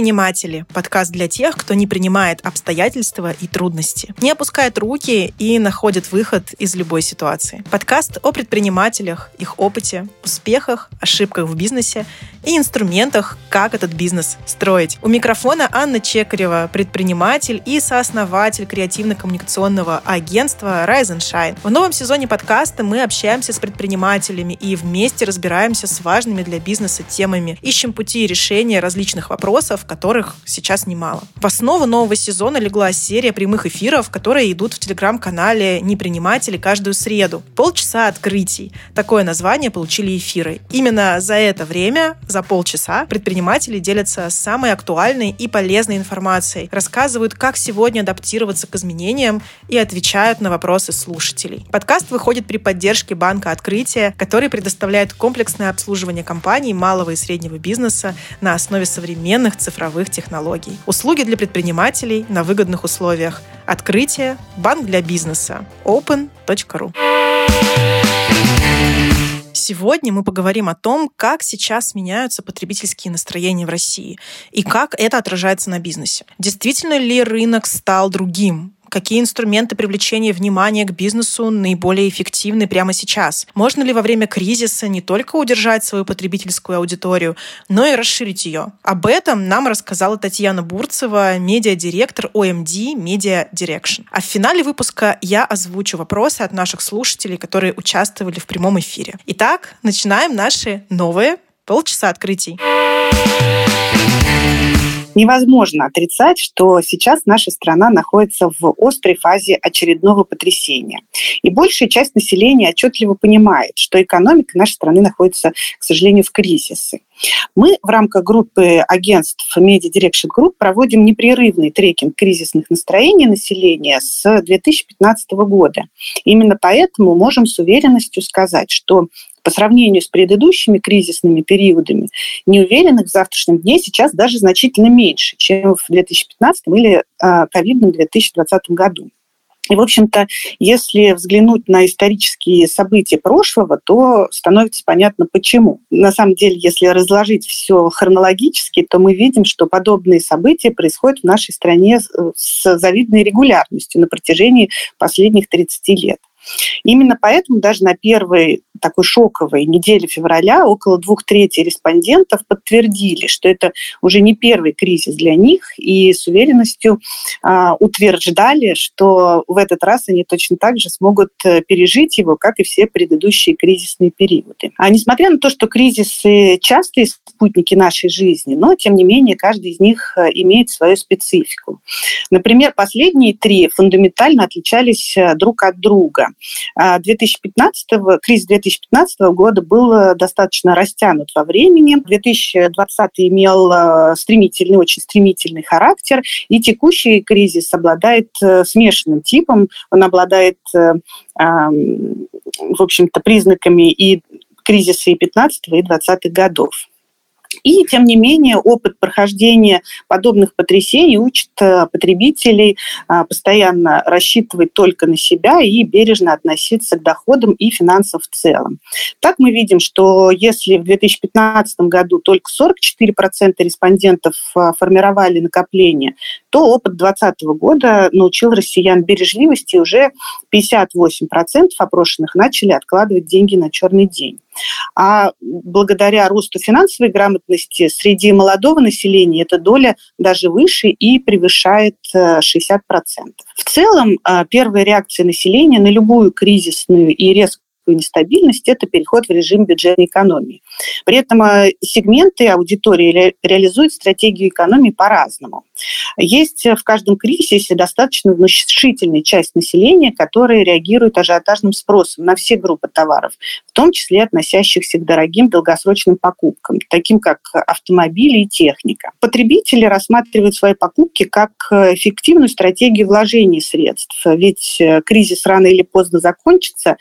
Предприниматели. Подкаст для тех, кто не принимает обстоятельства и трудности, не опускает руки и находит выход из любой ситуации. Подкаст о предпринимателях, их опыте, успехах, ошибках в бизнесе и инструментах, как этот бизнес строить. У микрофона Анна Чекарева, предприниматель и сооснователь креативно-коммуникационного агентства Rise and Shine. В новом сезоне подкаста мы общаемся с предпринимателями и вместе разбираемся с важными для бизнеса темами, ищем пути решения различных вопросов, которых сейчас немало. В основу нового сезона легла серия прямых эфиров, которые идут в телеграм-канале «Неприниматели» каждую среду. Полчаса открытий. Такое название получили эфиры. Именно за это время, за полчаса, предприниматели делятся самой актуальной и полезной информацией, рассказывают, как сегодня адаптироваться к изменениям и отвечают на вопросы слушателей. Подкаст выходит при поддержке Банка Открытия, который предоставляет комплексное обслуживание компаний малого и среднего бизнеса на основе современных цифровых технологий. Услуги для предпринимателей на выгодных условиях. Открытие. Банк для бизнеса. open.ru Сегодня мы поговорим о том, как сейчас меняются потребительские настроения в России и как это отражается на бизнесе. Действительно ли рынок стал другим? Какие инструменты привлечения внимания к бизнесу наиболее эффективны прямо сейчас? Можно ли во время кризиса не только удержать свою потребительскую аудиторию, но и расширить ее? Об этом нам рассказала Татьяна Бурцева, медиадиректор OMD Media Direction. А в финале выпуска я озвучу вопросы от наших слушателей, которые участвовали в прямом эфире. Итак, начинаем наши новые полчаса открытий. Невозможно отрицать, что сейчас наша страна находится в острой фазе очередного потрясения. И большая часть населения отчетливо понимает, что экономика нашей страны находится, к сожалению, в кризисе. Мы в рамках группы агентств Media Direction Group проводим непрерывный трекинг кризисных настроений населения с 2015 года. Именно поэтому можем с уверенностью сказать, что по сравнению с предыдущими кризисными периодами, неуверенных в завтрашнем дне сейчас даже значительно меньше, чем в 2015 или а, ковидном 2020 году. И, в общем-то, если взглянуть на исторические события прошлого, то становится понятно, почему. На самом деле, если разложить все хронологически, то мы видим, что подобные события происходят в нашей стране с завидной регулярностью на протяжении последних 30 лет. Именно поэтому даже на первой такой шоковой неделе февраля около двух третей респондентов подтвердили, что это уже не первый кризис для них, и с уверенностью э, утверждали, что в этот раз они точно так же смогут э, пережить его, как и все предыдущие кризисные периоды. А несмотря на то, что кризисы частые спутники нашей жизни, но тем не менее каждый из них э, имеет свою специфику. Например, последние три фундаментально отличались э, друг от друга. 2015, а, кризис 2015 года был э, достаточно растянут во времени. 2020 имел э, стремительный, очень стремительный характер, и текущий кризис обладает э, смешанным типом. Он обладает, в общем-то, признаками и кризиса и 15 и 20 годов. И, тем не менее, опыт прохождения подобных потрясений учит э, потребителей э, постоянно рассчитывать только на себя и бережно относиться к доходам и финансам в целом. Так мы видим, что если в 2015 году только 44% респондентов э, формировали накопления, то опыт 2020 года научил россиян бережливости, и уже 58% опрошенных начали откладывать деньги на черный день. А благодаря росту финансовой грамотности среди молодого населения эта доля даже выше и превышает 60%. Э, В целом, э, первая реакция населения на любую кризисную и резкую экономическую нестабильность, это переход в режим бюджетной экономии. При этом э, сегменты аудитории ре реализуют стратегию экономии по-разному. Есть в каждом кризисе достаточно внушительная часть населения, которая реагирует ажиотажным спросом на все группы товаров, в том числе относящихся к дорогим долгосрочным покупкам, таким как автомобили и техника. Потребители рассматривают свои покупки как эффективную стратегию вложения средств, ведь э, кризис рано или поздно закончится,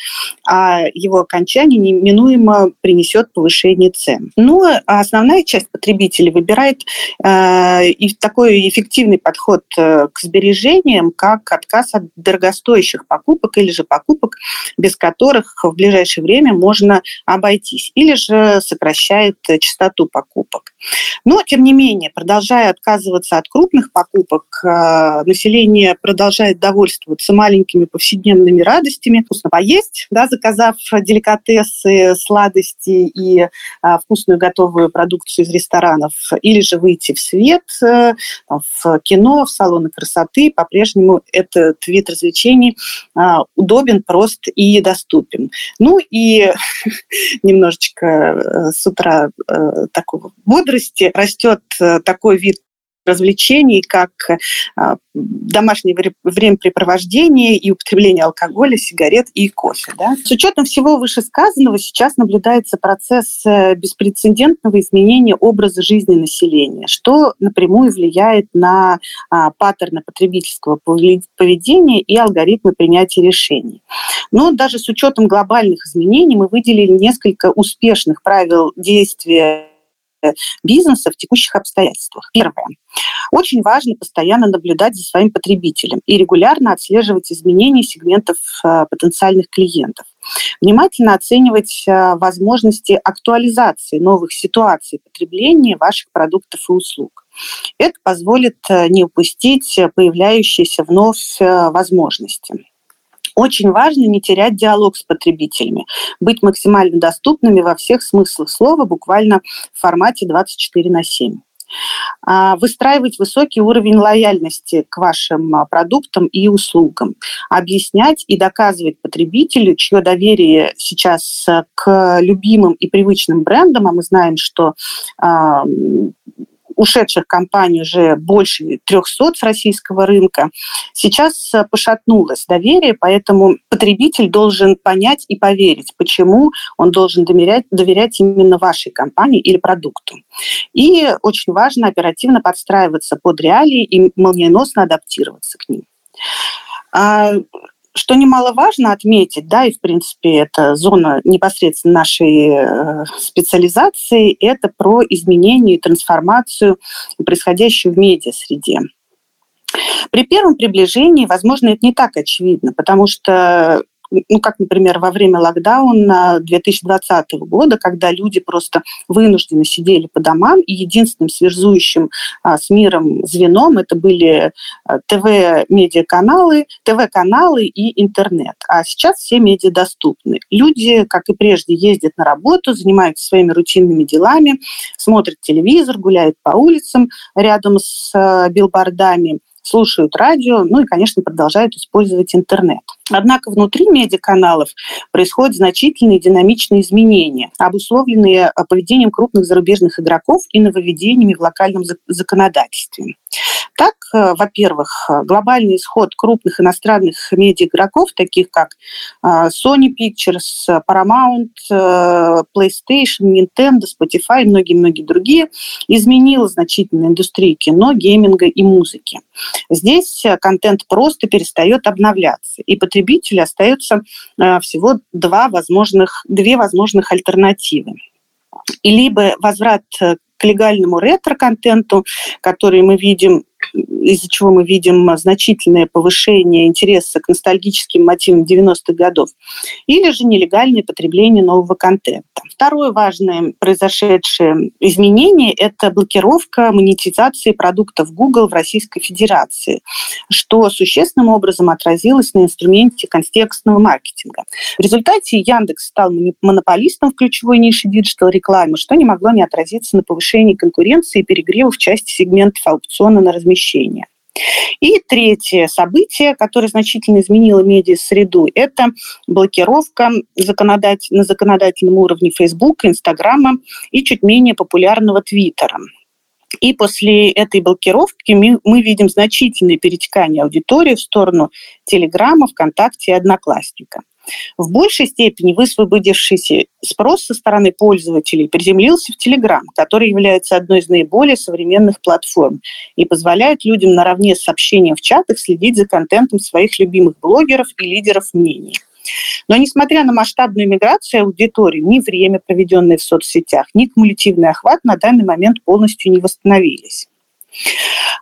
а его окончание неминуемо принесет повышение цен. Но основная часть потребителей выбирает э, и такой эффективный подход э, к сбережениям, как отказ от дорогостоящих покупок или же покупок, без которых в ближайшее время можно обойтись, или же сокращает частоту покупок. Но, тем не менее, продолжая отказываться от крупных покупок, э, население продолжает довольствоваться маленькими повседневными радостями. Вкусно поесть, да, заказав деликатесы, сладости и а, вкусную готовую продукцию из ресторанов, или же выйти в свет, э, в кино, в салоны красоты. По-прежнему этот вид развлечений а, удобен, прост и доступен. Ну и немножечко э, с утра такого бодрости растет такой вид развлечений, как а, домашнее времяпрепровождение и употребление алкоголя, сигарет и кофе. Да? С учетом всего вышесказанного сейчас наблюдается процесс э, беспрецедентного изменения образа жизни населения, что напрямую влияет на а, паттерны потребительского поведения и алгоритмы принятия решений. Но даже с учетом глобальных изменений мы выделили несколько успешных правил действия бизнеса в текущих обстоятельствах. Первое. Очень важно постоянно наблюдать за своим потребителем и регулярно отслеживать изменения сегментов э, потенциальных клиентов. Внимательно оценивать э, возможности актуализации новых ситуаций потребления ваших продуктов и услуг. Это позволит э, не упустить появляющиеся вновь возможности. Очень важно не терять диалог с потребителями, быть максимально доступными во всех смыслах слова, буквально в формате 24 на 7 а, выстраивать высокий уровень лояльности к вашим а, продуктам и услугам, объяснять и доказывать потребителю, чье доверие сейчас э, к любимым и привычным брендам, а мы знаем, что ушедших компаний уже больше 300 с российского рынка. Сейчас э, пошатнулось доверие, поэтому потребитель должен понять и поверить, почему он должен доверять, доверять именно вашей компании или продукту. И очень важно оперативно подстраиваться под реалии и молниеносно адаптироваться к ним. Что немаловажно отметить, да, и в принципе это зона непосредственно нашей э, специализации, это про изменение и трансформацию, происходящую в медиа-среде. При первом приближении, возможно, это не так очевидно, потому что ну, как, например, во время локдауна 2020 года, когда люди просто вынуждены сидели по домам, и единственным связующим а, с миром звеном это были а, ТВ-медиаканалы, ТВ-каналы и интернет. А сейчас все медиа доступны. Люди, как и прежде, ездят на работу, занимаются своими рутинными делами, смотрят телевизор, гуляют по улицам рядом с а, билбордами, слушают радио, ну и, конечно, продолжают использовать интернет. Однако внутри медиаканалов происходят значительные динамичные изменения, обусловленные э, поведением крупных зарубежных игроков и нововведениями в локальном законодательстве. Так, э, во-первых, глобальный исход крупных иностранных медиа-игроков, таких как э, Sony Pictures, Paramount, PlayStation, Nintendo, Spotify и многие-многие другие, изменил значительно индустрию кино, гейминга и музыки. Здесь контент просто перестает обновляться, и потребитель потребителя остается э, всего два возможных, две возможных альтернативы. И либо возврат э, к легальному ретро-контенту, который мы видим из-за чего мы видим значительное повышение интереса к ностальгическим мотивам 90-х годов, или же нелегальное потребление нового контента. Второе важное произошедшее изменение – это блокировка монетизации продуктов Google в Российской Федерации, что существенным образом отразилось на инструменте контекстного маркетинга. В результате Яндекс стал монополистом в ключевой нише диджитал-рекламы, что не могло не отразиться на повышении конкуренции и перегрева в части сегментов аукциона на размещение. И третье событие, которое значительно изменило медиа-среду, это блокировка законодатель, на законодательном уровне Фейсбука, Инстаграма и чуть менее популярного Твиттера. И после этой блокировки мы видим значительное перетекание аудитории в сторону Телеграма, ВКонтакте и Одноклассника. В большей степени высвободившийся спрос со стороны пользователей приземлился в Telegram, который является одной из наиболее современных платформ и позволяет людям наравне с общением в чатах следить за контентом своих любимых блогеров и лидеров мнений. Но несмотря на масштабную миграцию аудитории, ни время, проведенное в соцсетях, ни кумулятивный охват на данный момент полностью не восстановились.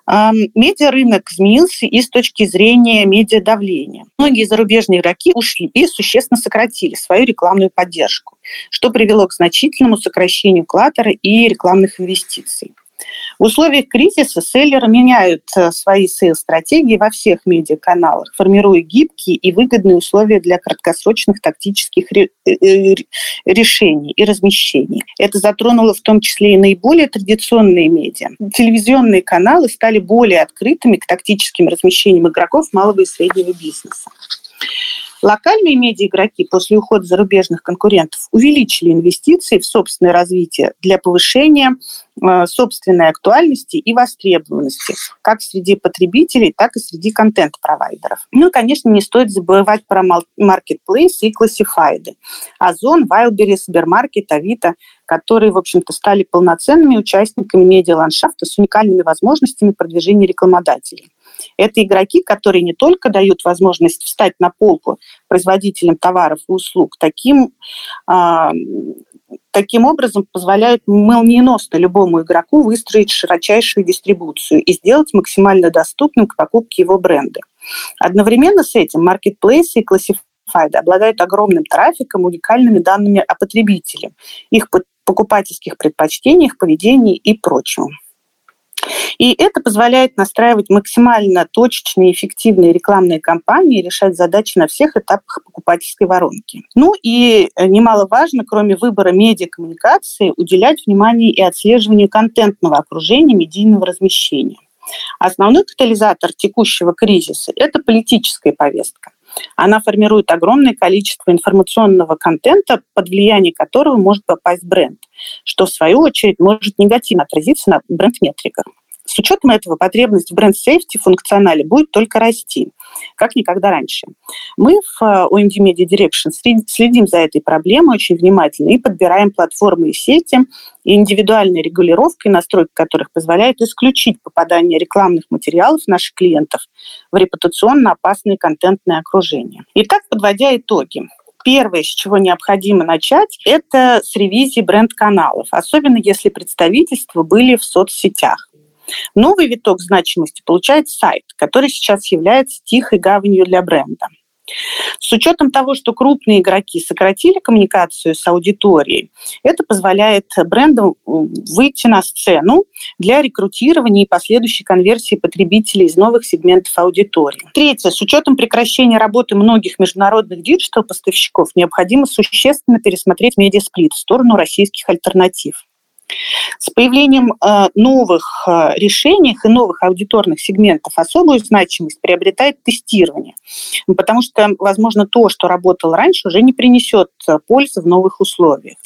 Медиарынок изменился и с точки зрения медиадавления. Многие зарубежные игроки ушли и существенно сократили свою рекламную поддержку, что привело к значительному сокращению клатера и рекламных инвестиций. В условиях кризиса селлеры меняют э, свои сейл-стратегии во всех медиаканалах, формируя гибкие и выгодные условия для краткосрочных тактических э, э, решений и размещений. Это затронуло в том числе и наиболее традиционные медиа. Телевизионные каналы стали более открытыми к тактическим размещениям игроков малого и среднего бизнеса. Локальные медиаигроки после ухода зарубежных конкурентов увеличили инвестиции в собственное развитие для повышения э, собственной актуальности и востребованности как среди потребителей, так и среди контент-провайдеров. Ну и, конечно, не стоит забывать про маркетплейс и классифайды. Озон, Wildberries, Сбермаркет, Авито, которые, в общем-то, стали полноценными участниками медиаландшафта с уникальными возможностями продвижения рекламодателей. Это игроки, которые не только дают возможность встать на полку производителям товаров и услуг, таким, а, таким образом позволяют молниеносно любому игроку выстроить широчайшую дистрибуцию и сделать максимально доступным к покупке его бренда. Одновременно с этим маркетплейсы и классифайды обладают огромным трафиком, уникальными данными о потребителе, их покупательских предпочтениях, поведении и прочем. И это позволяет настраивать максимально точечные эффективные рекламные кампании, решать задачи на всех этапах покупательской воронки. Ну и э, немаловажно, кроме выбора медиакоммуникации, уделять внимание и отслеживанию контентного окружения медийного размещения. Основной катализатор текущего кризиса – это политическая повестка. Она формирует огромное количество информационного контента, под влияние которого может попасть бренд, что в свою очередь может негативно отразиться на бренд-метриках. Учетом этого потребность в бренд-сейфти функционале будет только расти, как никогда раньше. Мы в э, OMD Media Direction следим за этой проблемой очень внимательно и подбираем платформы и сети, и индивидуальной регулировкой, настройка которых позволяет исключить попадание рекламных материалов наших клиентов в репутационно опасное контентное окружение. Итак, подводя итоги, первое, с чего необходимо начать, это с ревизии бренд-каналов, особенно если представительства были в соцсетях. Новый виток значимости получает сайт, который сейчас является тихой гаванью для бренда. С учетом того, что крупные игроки сократили коммуникацию с аудиторией, это позволяет брендам выйти на сцену для рекрутирования и последующей конверсии потребителей из новых сегментов аудитории. Третье. С учетом прекращения работы многих международных диджитал-поставщиков необходимо существенно пересмотреть медиасплит в сторону российских альтернатив. С появлением э, новых э, решений и новых аудиторных сегментов особую значимость приобретает тестирование, потому что, возможно, то, что работало раньше, уже не принесет э, пользы в новых условиях.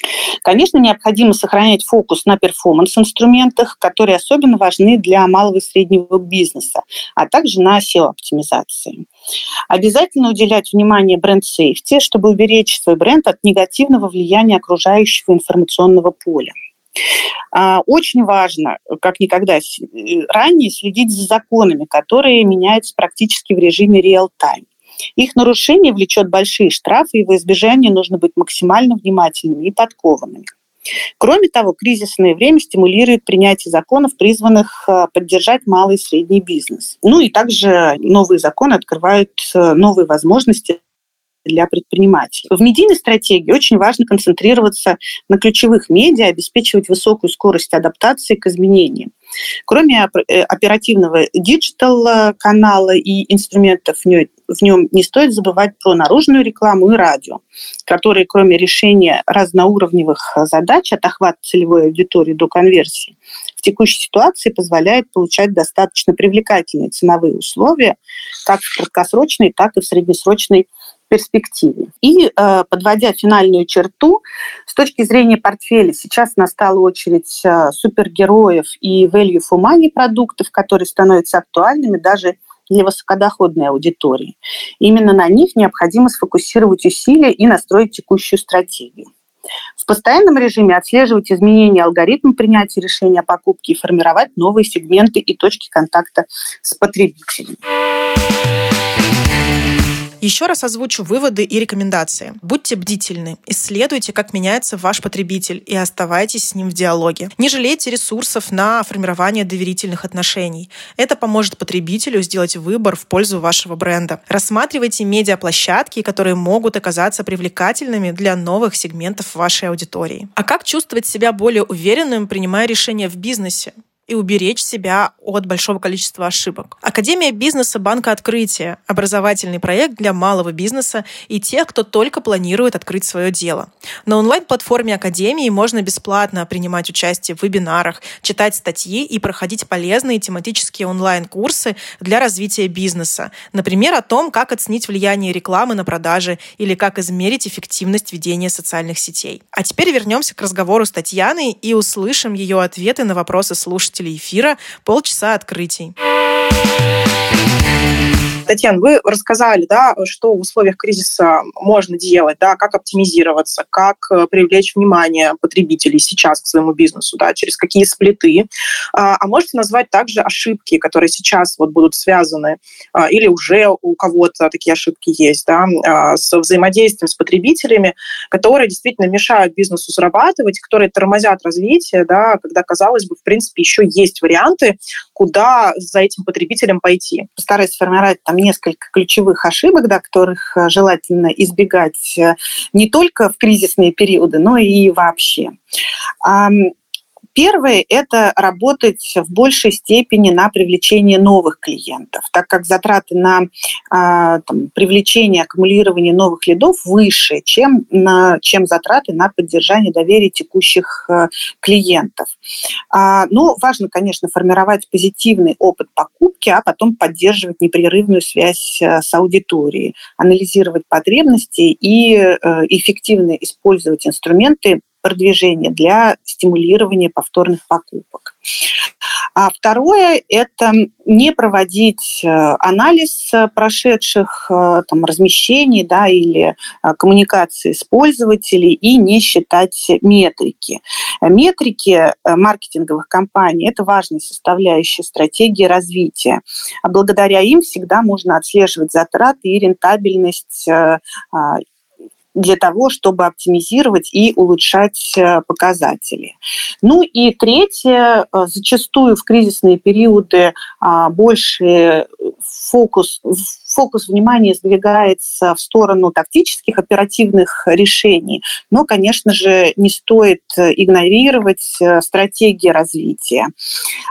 Конечно, необходимо сохранять фокус на перформанс-инструментах, которые особенно важны для малого и среднего бизнеса, а также на SEO-оптимизации. Обязательно уделять внимание бренд-сейфти, чтобы уберечь свой бренд от негативного влияния окружающего информационного поля. А, очень важно, как никогда э, ранее, следить за законами, которые меняются практически в режиме реал-тайм. Их нарушение влечет большие штрафы, и во избежание нужно быть максимально внимательными и подкованными. Кроме того, кризисное время стимулирует принятие законов, призванных э, поддержать малый и средний бизнес. Ну и также новые законы открывают э, новые возможности для предпринимателей. В медийной стратегии очень важно концентрироваться на ключевых медиа, обеспечивать высокую скорость адаптации к изменениям. Кроме э, оперативного диджитал-канала и инструментов в нем, не стоит забывать про наружную рекламу и радио, которые, кроме решения разноуровневых задач от охвата целевой аудитории до конверсии, в текущей ситуации позволяет получать достаточно привлекательные ценовые условия как в краткосрочной, так и в среднесрочной перспективе. И э, подводя финальную черту, с точки зрения портфеля, сейчас настала очередь э, супергероев и value for money продуктов, которые становятся актуальными даже для высокодоходной аудитории. Именно на них необходимо сфокусировать усилия и настроить текущую стратегию. В постоянном режиме отслеживать изменения алгоритма принятия решения о покупке и формировать новые сегменты и точки контакта с потребителями. Еще раз озвучу выводы и рекомендации. Будьте бдительны, исследуйте, как меняется ваш потребитель и оставайтесь с ним в диалоге. Не жалейте ресурсов на формирование доверительных отношений. Это поможет потребителю сделать выбор в пользу вашего бренда. Рассматривайте медиаплощадки, которые могут оказаться привлекательными для новых сегментов вашей аудитории. А как чувствовать себя более уверенным, принимая решения в бизнесе? И уберечь себя от большого количества ошибок. Академия бизнеса Банка Открытия – образовательный проект для малого бизнеса и тех, кто только планирует открыть свое дело. На онлайн-платформе Академии можно бесплатно принимать участие в вебинарах, читать статьи и проходить полезные тематические онлайн-курсы для развития бизнеса. Например, о том, как оценить влияние рекламы на продажи или как измерить эффективность ведения социальных сетей. А теперь вернемся к разговору с Татьяной и услышим ее ответы на вопросы слушателей слушателей эфира полчаса открытий. Татьяна, вы рассказали, да, что в условиях кризиса можно делать, да, как оптимизироваться, как э, привлечь внимание потребителей сейчас к своему бизнесу, да, через какие сплиты. А, а можете назвать также ошибки, которые сейчас вот будут связаны, а, или уже у кого-то такие ошибки есть, да, а, с взаимодействием с потребителями, которые действительно мешают бизнесу зарабатывать, которые тормозят развитие, да, когда, казалось бы, в принципе, еще есть варианты, куда за этим потребителем пойти. Постараюсь сформировать там несколько ключевых ошибок, да, которых э, желательно избегать э, не только в кризисные периоды, но и вообще. Первое – это работать в большей степени на привлечение новых клиентов, так как затраты на а, там, привлечение, аккумулирование новых лидов выше, чем, на, чем затраты на поддержание доверия текущих а, клиентов. А, ну, важно, конечно, формировать позитивный опыт покупки, а потом поддерживать непрерывную связь а, с аудиторией, анализировать потребности и а, эффективно использовать инструменты продвижения для стимулирования повторных покупок. А второе – это не проводить э, анализ прошедших э, там, размещений да, или э, коммуникации с пользователей и не считать метрики. Метрики маркетинговых компаний – это важная составляющая стратегии развития. А благодаря им всегда можно отслеживать затраты и рентабельность а, для того, чтобы оптимизировать и улучшать э, показатели. Ну и третье, э, зачастую в кризисные периоды а, больше фокус, фокус внимания сдвигается в сторону тактических оперативных решений. Но, конечно же, не стоит игнорировать э, стратегии развития.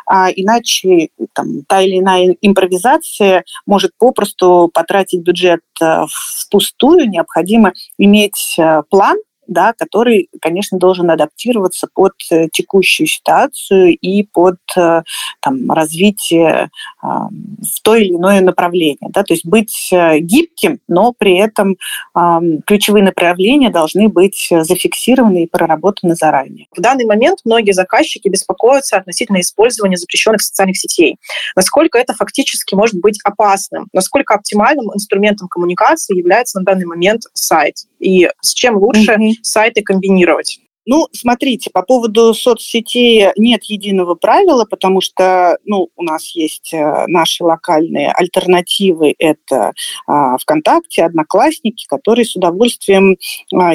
А иначе там, та или иная импровизация может попросту потратить бюджет впустую. Необходимо иметь э, план, да, который, конечно, должен адаптироваться под э, текущую ситуацию и под э, там, развитие э, в то или иное направление. Да, то есть быть гибким, но при этом э, ключевые направления должны быть зафиксированы и проработаны заранее. В данный момент многие заказчики беспокоятся относительно использования запрещенных социальных сетей. Насколько это фактически может быть опасным? Насколько оптимальным инструментом коммуникации является на данный момент сайт? И с чем лучше mm-hmm сайты комбинировать? Ну, смотрите, по поводу соцсетей нет единого правила, потому что ну, у нас есть э, наши локальные альтернативы. Это а, ВКонтакте, Одноклассники, которые с удовольствием а,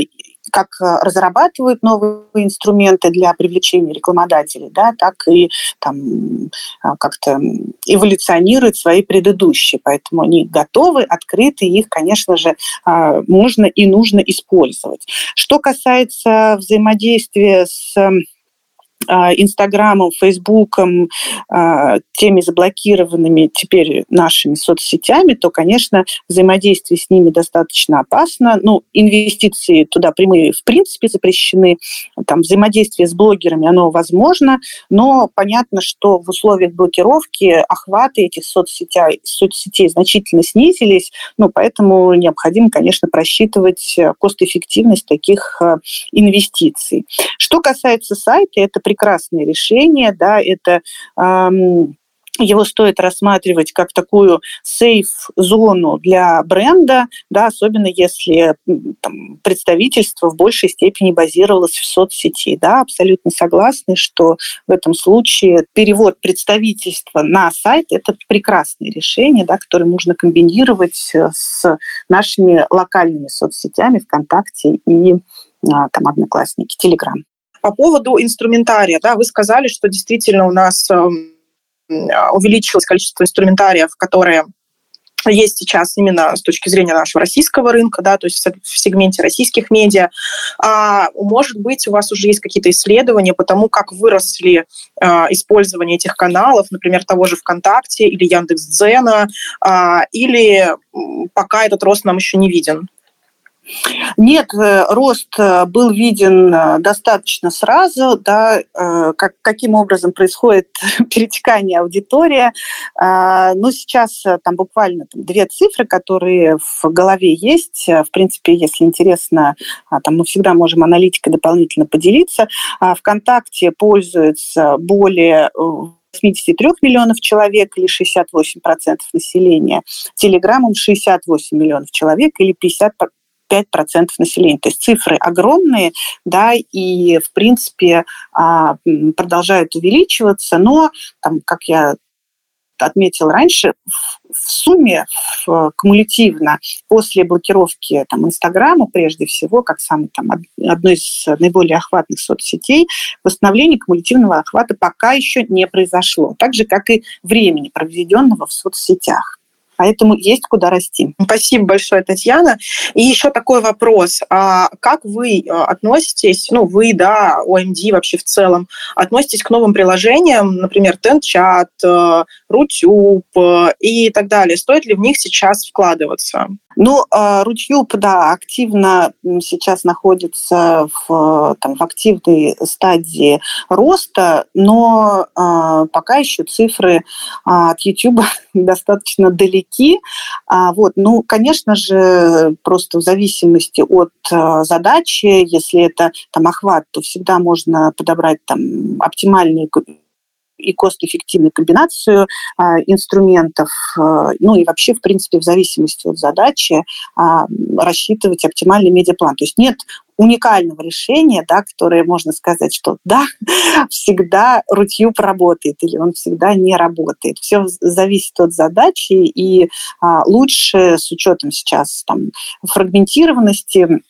как э, разрабатывают новые инструменты для привлечения рекламодателей, да, так и там а, как-то эволюционируют свои предыдущие. Поэтому они готовы, открыты, их, конечно же, а, можно и нужно использовать. Что касается взаимодействия с Инстаграмом, Фейсбуком, а, теми заблокированными теперь нашими соцсетями, то, конечно, взаимодействие с ними достаточно опасно. Ну, инвестиции туда прямые в принципе запрещены. Там взаимодействие с блогерами, оно возможно, но понятно, что в условиях блокировки охваты этих соцсетей, соцсетей значительно снизились, ну, поэтому необходимо, конечно, просчитывать кост-эффективность таких а, инвестиций. Что касается сайта, это прекрасное решение, да, это его стоит рассматривать как такую сейф-зону для бренда, да, особенно если там, представительство в большей степени базировалось в соцсети. Да, абсолютно согласны, что в этом случае перевод представительства на сайт – это прекрасное решение, да, которое можно комбинировать с нашими локальными соцсетями ВКонтакте и а, там Одноклассники, Телеграм. По поводу инструментария, да, вы сказали, что действительно у нас эм, а, увеличилось количество инструментариев, которые есть сейчас именно с точки зрения нашего российского рынка, да, то есть в сегменте российских медиа. А, может быть, у вас уже есть какие-то исследования по тому, как выросли а, использование этих каналов, например, того же ВКонтакте или Яндекс.Дзена, а, или пока этот рост нам еще не виден? Нет, э, рост э, был виден э, достаточно сразу, да, как, каким образом происходит перетекание аудитории. Ну, сейчас там буквально там, две цифры, которые в голове есть. В принципе, если интересно, а, там мы всегда можем аналитикой дополнительно поделиться. А, ВКонтакте пользуется более 83 миллионов человек или 68% населения, Телеграммом 68 миллионов человек или 50 5% населения. То есть цифры огромные, да, и, в принципе, а, продолжают увеличиваться, но, там, как я отметил раньше, в сумме, в, кумулятивно, после блокировки там, Инстаграма, прежде всего, как самой там, одной из наиболее охватных соцсетей, восстановление кумулятивного охвата пока еще не произошло. Так же, как и времени, проведенного в соцсетях. Поэтому есть куда расти. Спасибо большое, Татьяна. И еще такой вопрос. А как вы э, относитесь, ну, вы, да, OMD вообще в целом, относитесь к новым приложениям, например, TenChat, э, Рутюб э, и так далее? Стоит ли в них сейчас вкладываться? Ну, а, Рутюб, да, активно сейчас находится в, там, в активной стадии роста, но э, пока еще цифры э, от YouTube достаточно далеки. А, вот, ну, конечно же, просто в зависимости от э, задачи, если это там охват, то всегда можно подобрать там оптимальный и кост-эффективную комбинацию а, инструментов, а, ну и вообще, в принципе, в зависимости от задачи а, рассчитывать оптимальный медиаплан. То есть нет уникального решения, да, которое можно сказать, что да, всегда рутьюб работает или он всегда не работает. Все зависит от задачи, и а, лучше с учетом сейчас там, фрагментированности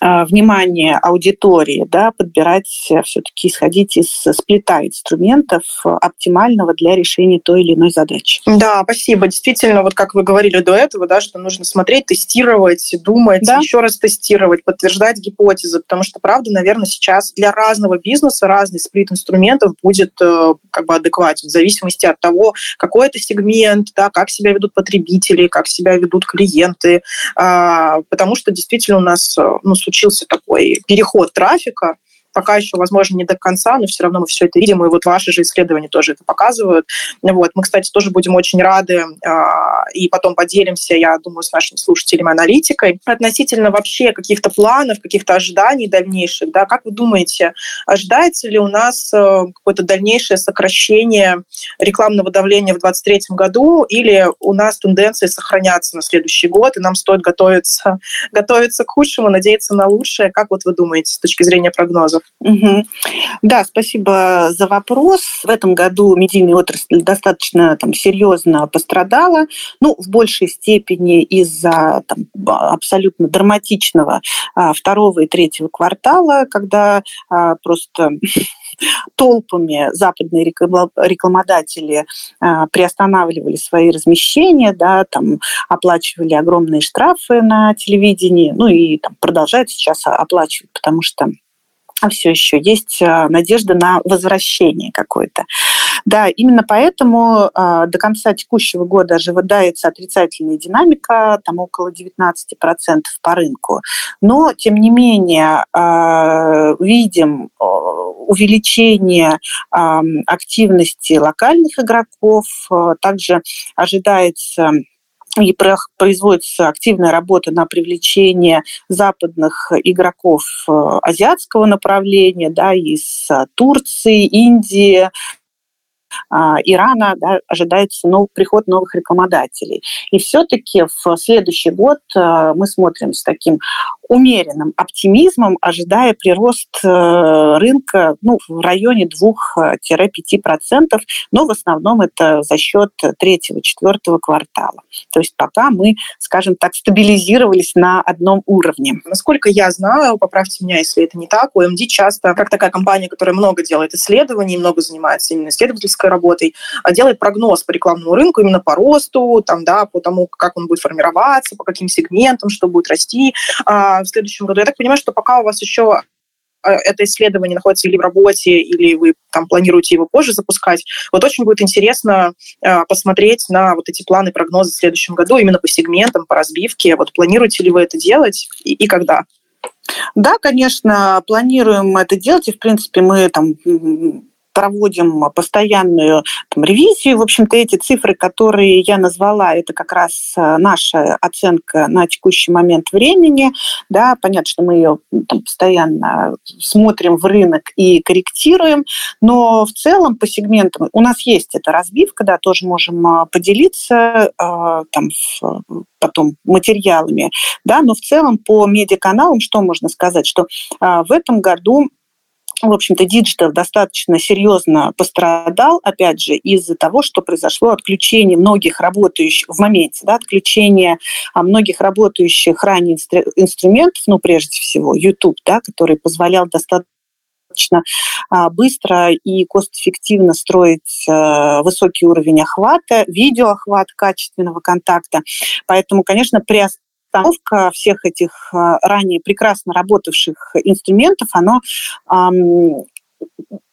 внимание аудитории, да, подбирать э, все-таки, исходить из сплита инструментов э, оптимального для решения той или иной задачи. Да, спасибо. Действительно, вот как вы говорили до этого, да, что нужно смотреть, тестировать, думать, да. еще раз тестировать, подтверждать гипотезы, потому что, правда, наверное, сейчас для разного бизнеса разный сплит инструментов будет э, как бы адекватен в зависимости от того, какой это сегмент, да, как себя ведут потребители, как себя ведут клиенты, а, потому что действительно у нас ну, случился такой переход трафика пока еще, возможно, не до конца, но все равно мы все это видим, и вот ваши же исследования тоже это показывают. Вот. Мы, кстати, тоже будем очень рады, а, и потом поделимся, я думаю, с нашими слушателями аналитикой относительно вообще каких-то планов, каких-то ожиданий дальнейших. Да? Как вы думаете, ожидается ли у нас э, какое-то дальнейшее сокращение рекламного давления в 2023 году, или у нас тенденции сохранятся на следующий год, и нам стоит готовиться, готовиться к худшему, надеяться на лучшее? Как вот вы думаете с точки зрения прогнозов? Угу. Да, спасибо за вопрос. В этом году медийная отрасль достаточно там, серьезно пострадала, ну, в большей степени из-за там, абсолютно драматичного а, второго и третьего квартала, когда а, просто толпами западные рекламодатели а, приостанавливали свои размещения, да, там оплачивали огромные штрафы на телевидении, ну и там, продолжают сейчас оплачивать, потому что все еще есть а, надежда на возвращение какое-то. Да, именно поэтому э, до конца текущего года ожидается отрицательная динамика, там около 19% по рынку. Но, тем не менее, э, видим увеличение э, активности локальных игроков, также ожидается и производится активная работа на привлечение западных игроков э, азиатского направления, да, из Турции, Индии, а, Ирана да, ожидается нов, приход новых рекламодателей. И все-таки в следующий год а, мы смотрим с таким умеренным оптимизмом, ожидая прирост э, рынка ну, в районе 2-5%, но в основном это за счет третьего-четвертого квартала. То есть пока мы, скажем так, стабилизировались на одном уровне. Насколько я знаю, поправьте меня, если это не так, OMD часто, как такая компания, которая много делает исследований, много занимается именно исследовательской работой, а делает прогноз по рекламному рынку именно по росту, там, да, по тому, как он будет формироваться, по каким сегментам, что будет расти. А, в следующем году. Я так понимаю, что пока у вас еще э, это исследование находится или в работе, или вы там планируете его позже запускать. Вот очень будет интересно э, посмотреть на вот эти планы, прогнозы в следующем году именно по сегментам, по разбивке. Вот планируете ли вы это делать и, и когда? Да, конечно, планируем это делать, и, в принципе, мы там проводим постоянную там, ревизию. В общем-то, эти цифры, которые я назвала, это как раз э, наша оценка на текущий момент времени. Да, понятно, что мы ее там, постоянно смотрим в рынок и корректируем, но в целом по сегментам у нас есть эта разбивка, да, тоже можем э, поделиться э, там, потом материалами, да, но в целом по медиаканалам что можно сказать, что в этом году в общем-то, диджитал достаточно серьезно пострадал, опять же, из-за того, что произошло отключение многих работающих в моменте, да, отключение а, многих работающих ранее инструментов, ну, прежде всего, YouTube, да, который позволял достаточно а, быстро и кост-эффективно строить а, высокий уровень охвата, видеоохват качественного контакта. Поэтому, конечно, при установка всех этих а, ранее прекрасно работавших инструментов, оно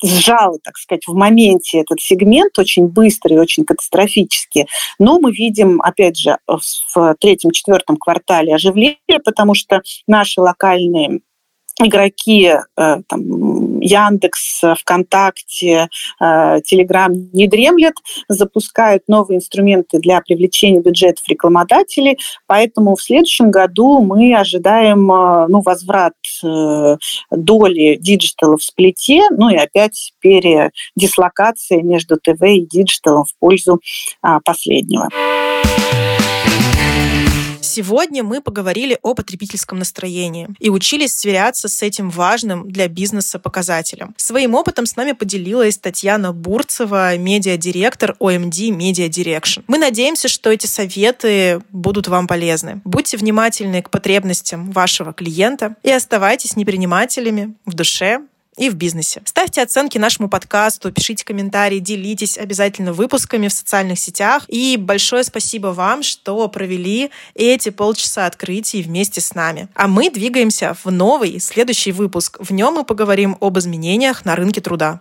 сжало, так сказать, в моменте этот сегмент очень быстро и очень катастрофически. Но мы видим, опять же, в третьем-четвертом квартале оживление, потому что наши локальные игроки, э, там, Яндекс, ВКонтакте, э, Телеграм не дремлет, запускают новые инструменты для привлечения бюджетов рекламодателей, поэтому в следующем году мы ожидаем э, ну, возврат доли диджитала в сплите, ну и опять передислокация между ТВ и диджиталом в пользу а, последнего. Сегодня мы поговорили о потребительском настроении и учились сверяться с этим важным для бизнеса показателем. Своим опытом с нами поделилась Татьяна Бурцева, медиадиректор OMD Media Direction. Мы надеемся, что эти советы будут вам полезны. Будьте внимательны к потребностям вашего клиента и оставайтесь предпринимателями в душе и в бизнесе. Ставьте оценки нашему подкасту, пишите комментарии, делитесь обязательно выпусками в социальных сетях. И большое спасибо вам, что провели эти полчаса открытий вместе с нами. А мы двигаемся в новый, следующий выпуск. В нем мы поговорим об изменениях на рынке труда.